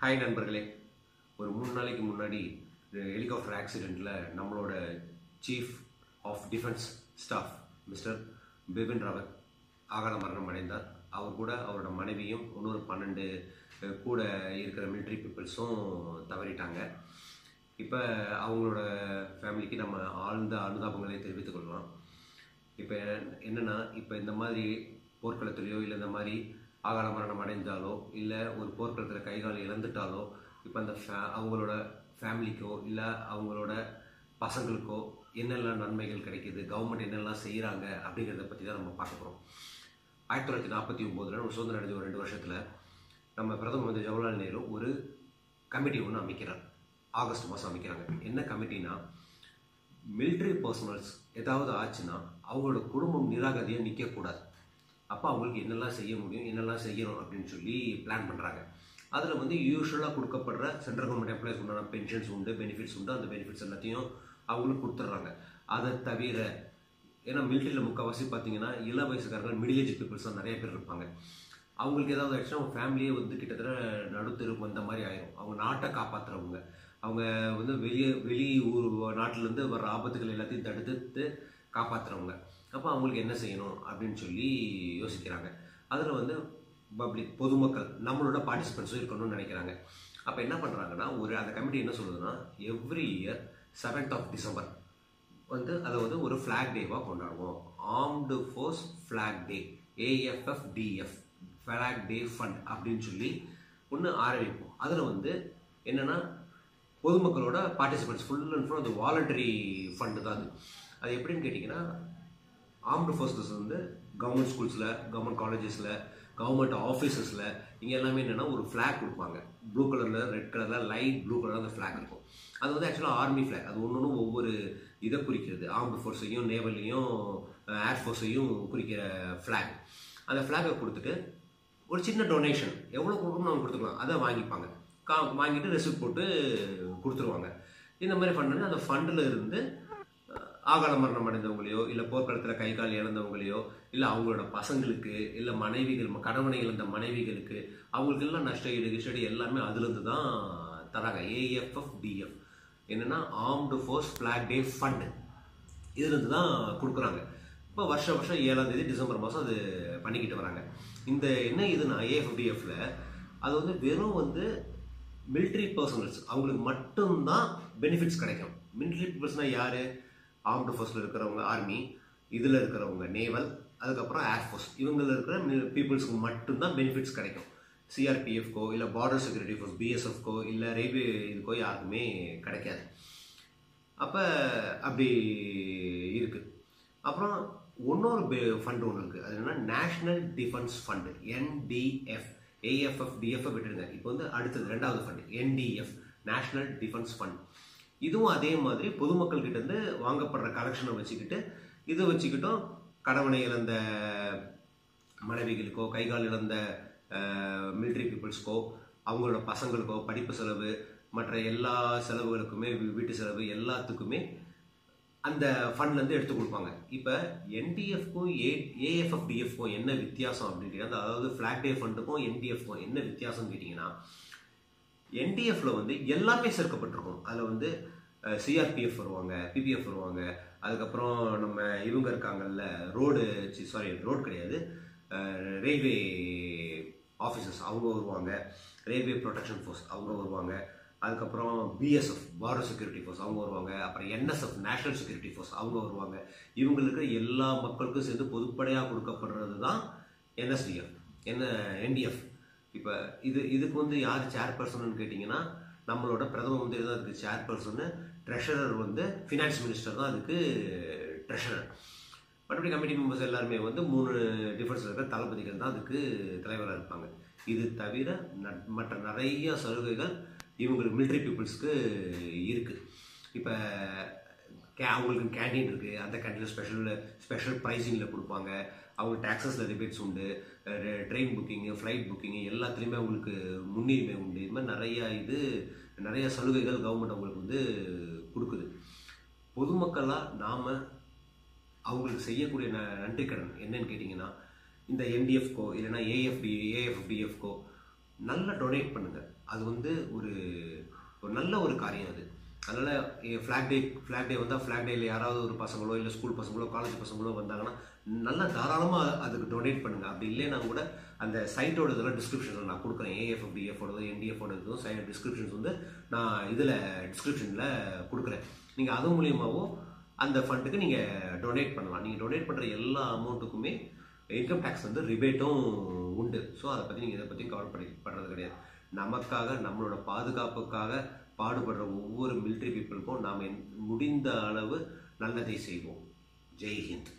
Hi நண்பர்களே. ஒரு மூணு நாளைக்கு முன்னாடி ஹெலிகாப்டர் ஆக்சிடெண்ட்டில் நம்மளோட chief of defence staff mister Bipin Rawat ஆகால மரணம் அடைந்தார். அவர் கூட அவரோட மனைவியும் இன்னொரு பன்னெண்டு கூட இருக்கிற மிலிட்ரி பீப்புள்ஸும் தவறிட்டாங்க. இப்போ அவங்களோட ஃபேமிலிக்கு நம்ம ஆழ்ந்த அனுதாபங்களை தெரிவித்துக் கொள்ளலாம். இப்போ என்னென்னா இப்போ இந்த மாதிரி போர்க்களத்துலேயோ இல்லை இந்த மாதிரி ஆகால மரணம் அடைந்தாலோ இல்லை ஒரு போர்க்களத்தில் கை கால் இழந்துட்டாலோ இப்போ அந்த ஃபே அவங்களோட ஃபேமிலிக்கோ இல்லை அவங்களோட பசங்களுக்கோ என்னெல்லாம் நன்மைகள் கிடைக்கிது கவர்மெண்ட் என்னெல்லாம் செய்கிறாங்க அப்படிங்கிறத பற்றி தான் நம்ம பார்க்க போகிறோம் ஆயிரத்தி தொள்ளாயிரத்தி நாற்பத்தி ஒம்போதில் நம்ம சுதந்திரம் அடைஞ்ச ஒரு ரெண்டு வருஷத்தில் நம்ம பிரதமர் வந்து ஜவஹர்லால் நேரு ஒரு கமிட்டி ஒன்று அமைக்கிறார். ஆகஸ்ட் மாதம் அமைக்கிறாங்க. என்ன கமிட்டினா மிலிட்ரி பர்சனல்ஸ் ஏதாவது ஆச்சுன்னா அவங்களோட குடும்பம் நிராகதியாக நிற்கக்கூடாது அப்போ அவங்களுக்கு என்னெல்லாம் செய்ய முடியும் என்னெல்லாம் செய்யணும் அப்படின்னு சொல்லி பிளான் பண்ணுறாங்க அதில் வந்து யூஸ்வலாக கொடுக்கப்படுற சென்ட்ரல் கவர்மெண்ட் எம்ப்ளாய்ஸ் உண்டான பென்ஷன்ஸ் உண்டு பெனிஃபிட்ஸ் உண்டு அந்த பெனிஃபிட்ஸ் எல்லாத்தையும் அவங்களுக்கு கொடுத்துட்றாங்க. அதை தவிர ஏன்னா மிலிட்டரியில் முக்கால்வாசி பார்த்தீங்கன்னா இள வயசுக்காரர்கள் மிடில் ஏஜ் பீப்புள்ஸ் தான் நிறைய பேர் இருப்பாங்க. அவங்களுக்கு ஏதாவது ஆச்சுன்னா அவங்க ஃபேமிலியே வந்து கிட்டத்தட்ட நடுத்தருக்கு வந்த மாதிரி ஆயிரும். அவங்க நாட்டை காப்பாற்றுறவங்க அவங்க வந்து வெளியே வெளி ஊர் நாட்டிலேருந்து வர ஆபத்துகள் எல்லாத்தையும் தடுத்து காப்பாற்றுறவங்க அப்போ அவங்களுக்கு என்ன செய்யணும் அப்படின்னு சொல்லி யோசிக்கிறாங்க. அதில் வந்து பப்ளிக் பொதுமக்கள் நம்மளோட பார்ட்டிசிபென்ட்ஸும் இருக்கணும்னு நினைக்கிறாங்க. அப்போ என்ன பண்ணுறாங்கன்னா ஒரு அந்த கமிட்டி என்ன சொல்லுதுன்னா every year seventh of December வந்து அதை வந்து ஒரு ஃப்ளாக் டேவாக கொண்டாடுவோம். Armed force flag day AFF DF flag day fund அப்படின்னு சொல்லி ஒன்று ஆரம்பிப்போம். அதில் வந்து என்னென்னா பொதுமக்களோட பார்ட்டிசிபென்ட்ஸ் ஃபுல் அண்ட் ஃபுல் அது வாலண்டரி ஃபண்டு தான் அது. அது எப்படின்னு கேட்டிங்கன்னா ஆர்ம்டு ஃபோர்ஸஸ் வந்து கவர்மெண்ட் ஸ்கூல்ஸில் கவர்மெண்ட் காலேஜஸில் கவர்மெண்ட் ஆஃபீஸஸில் இங்கே எல்லாமே என்னென்னா ஒரு ஃப்ளாக் கொடுப்பாங்க. ப்ளூ கலரில் ரெட் கலரில் லைட் ப்ளூ கலரில் அந்த ஃப்ளாக் இருக்கும். அது வந்து ஆக்சுவலாக ஆர்மி ஃப்ளாக் அது ஒன்று ஒவ்வொரு இதை குறிக்கிறது. ஆர்ம்டு ஃபோர்ஸையும் நேவலையும் ஏர்ஃபோர்ஸையும் குறிக்கிற ஃப்ளாக் அந்த ஃப்ளாகை கொடுத்துட்டு ஒரு சின்ன டொனேஷன் எவ்வளோ கொடுக்கணும் அவங்க கொடுத்துக்கலாம். அதை வாங்கிப்பாங்க. கா வாங்கிட்டு ரெசிப்ட் போட்டு கொடுத்துருவாங்க. இந்த மாதிரி ஃபண்டு அந்த ஃபண்டில் இருந்து ஆகால மரணம் அடைந்தவங்களையோ இல்லை போர்க்களத்தில் கை கால் இழந்தவங்களையோ இல்லை அவங்களோட பசங்களுக்கு இல்லை மனைவிகள் ம- கணவனை இழந்த மனைவிகளுக்கு அவங்களுக்கு எல்லாம் நஷ்ட ஈடு கிஷ்டடி எல்லாமே அதுலேருந்து தான் தராங்க. ஏஎஃப்எஃப் டிஎஃப் என்னென்னா armed force flag day fund இதுலேருந்து தான் கொடுக்குறாங்க. இப்போ வருஷம் வருஷம் ஏழாம் தேதி டிசம்பர் மாதம் அது பண்ணிக்கிட்டு வராங்க. இந்த என்ன இதுனா ஏஎஃப்டிஎஃப்ல அது வந்து வெறும் வந்து மிலிட்ரி பர்சனல்ஸ் அவங்களுக்கு மட்டும்தான் பெனிஃபிட்ஸ் கிடைக்கும். மிலிட்ரி பர்சனாக யார்? ஆர்ம்டு ஃபோர்ஸில் இருக்கிறவங்க ஆர்மி இதில் இருக்கிறவங்க நேவல் அதுக்கப்புறம் ஏர்ஃபோர்ஸ் இவங்களில் இருக்கிற பீப்புள்ஸ்க்கு மட்டும்தான் பெனிஃபிட்ஸ் கிடைக்கும். சிஆர்பிஎஃப்கோ இல்லை பார்டர் செக்யூரிட்டி ஃபோர்ஸ் பிஎஸ்எஃப்கோ இல்லை ரயில்வே இதுக்கோ யாருக்குமே கிடைக்காது. அப்போ அப்படி இருக்குது அப்புறம் இன்னொரு ஃபண்டு ஒன்று இருக்குது அது என்னென்னா national defence fund NDF AFF DFF விட்டுருங்க இப்போ வந்து அடுத்தது ரெண்டாவது fund NDF national defence fund இதுவும் அதே மாதிரி பொதுமக்கள் கிட்ட இருந்து வாங்கப்படுற கலெக்ஷனை வச்சுக்கிட்டு இது வச்சுக்கிட்டும் கடவுளை இழந்த மனைவிகளுக்கோ கைகால் இழந்த மிலிட்ரி பீப்புள்ஸ்க்கோ அவங்களோட பசங்களுக்கோ படிப்பு செலவு மற்ற எல்லா செலவுகளுக்குமே வீட்டு செலவு எல்லாத்துக்குமே அந்த ஃபண்ட்லேருந்து எடுத்து கொடுப்பாங்க. இப்போ என்டிஎஃப்க்கும் ஏ ஏஎஃப்எஃப் டிஎஃப்க்கும் என்ன வித்தியாசம் அப்படின்னு கேட்டீங்கன்னா, அதாவது ஃப்ளாக் டே ஃபண்டுக்கும் என்டிஎஃப்க்கும் என்ன வித்தியாசம்னு கேட்டிங்கன்னா என்டிஎஃப்ல வந்து எல்லாமே சேர்க்கப்பட்டிருக்கும் அதில் வந்து சிஆர்பிஎஃப் வருவாங்க பிபிஎஃப் வருவாங்க. அதுக்கப்புறம் நம்ம இவங்க இருக்காங்கல்ல ரோடு சாரி ரோடு கிடையாது. ரயில்வே ஆஃபீஸர்ஸ் அவங்க வருவாங்க. ரயில்வே ப்ரொடெக்ஷன் ஃபோர்ஸ் அவங்க வருவாங்க. அதுக்கப்புறம் பிஎஸ்எஃப் பார்டர் செக்யூரிட்டி ஃபோர்ஸ் அவங்க வருவாங்க. அப்புறம் என்எஸ்எஃப் நேஷனல் செக்யூரிட்டி ஃபோர்ஸ் அவங்க வருவாங்க. இவங்களுக்கு எல்லா மக்களுக்கும் சேர்ந்து பொதுப்படையாக கொடுக்கப்படுறது தான் என்எஸ்டிஎஃப் என்ன என்டிஎஃப் இப்போ இது இதுக்கு வந்து யார் சேர்பர்சன்னு கேட்டிங்கன்னா நம்மளோட பிரதம மந்திரி தான் அதுக்கு சேர்பர்சனு ட்ரெஷரர் வந்து ஃபினான்ஸ் மினிஸ்டர் தான் அதுக்கு ட்ரெஷரர் மற்றபடி கமிட்டி மெம்பர்ஸ் எல்லாருமே வந்து மூணு டிஃபரன்ஸில் இருக்கிற தளபதிகள் தான் அதுக்கு தலைவராக இருப்பாங்க. இது தவிர ந- மற்ற நிறைய சலுகைகள் இவங்களுக்கு மிலிட்ரி பீப்புள்ஸ்க்கு இருக்குது இப்போ கே அவங்களுக்கு கேண்டீன் இருக்குது அந்த கேண்டீனில் ஸ்பெஷல் ஸ்பெஷல் ப்ரைஸிங்கில் கொடுப்பாங்க. அவங்க டேக்ஸஸில் ரிபேட்ஸ் உண்டு. ட்ரெயின் புக்கிங்கு ஃப்ளைட் புக்கிங்கு எல்லாத்துலேயுமே அவங்களுக்கு முன்னுரிமை உண்டு. இது மாதிரி நிறையா இது நிறைய சலுகைகள் கவர்மெண்ட் அவங்களுக்கு வந்து கொடுக்குது. பொதுமக்களாக நாம் அவங்களுக்கு செய்யக்கூடிய நன்றி நன்றிக்கடன் என்னன்னு கேட்டிங்கன்னா இந்த என்டிஎஃப்கோ இல்லைன்னா ஏஎஃப்டி ஏஎஃப்டிஎஃப்கோ நல்லா டொனேட் பண்ணுங்கள் அது வந்து ஒரு ஒரு நல்ல ஒரு காரியம் அது. அதனால் ஃப்ளாக் டே ஃப்ளாக் டே வந்தால் ஃப்ளாக் டேயில் யாராவது ஒரு பசங்களோ இல்லை ஸ்கூல் பசங்களோ காலேஜ் பசங்களோ வந்தாங்கன்னா நல்லா தாராளமாக அதுக்கு டொனேட் பண்ணுங்கள் அப்படி இல்லைன்னா கூட அந்த சைட்டோட இதெல்லாம் டிஸ்கிரிப்ஷனில் நான் கொடுக்குறேன். ஏஎஃப்டிஎஃபோடது என்டிஎஃபோட இதுவும் சை டிஸ்கிரிப்ஷன்ஸ் வந்து நான் இதில் டிஸ்கிரிப்ஷனில் கொடுக்குறேன். நீங்கள் அது மூலியமாகவும் அந்த ஃபண்டுக்கு நீங்கள் டொனேட் பண்ணலாம். நீங்கள் டொனேட் பண்ணுற எல்லா அமௌண்ட்டுக்குமே இன்கம் டேக்ஸ் வந்து ரிபேட்டும் உண்டு. ஸோ அதை பற்றி நீங்கள் இதை பற்றியும் கவலைப்படி பண்ணுறது கிடையாது. நமக்காக நம்மளோட பாதுகாப்புக்காக பாடுபடுற ஒவ்வொரு மிலிட்ரி பீப்புளுக்கும் நாம் முடிந்த அளவு நல்லதை செய்வோம். ஜெய் ஹிந்த்.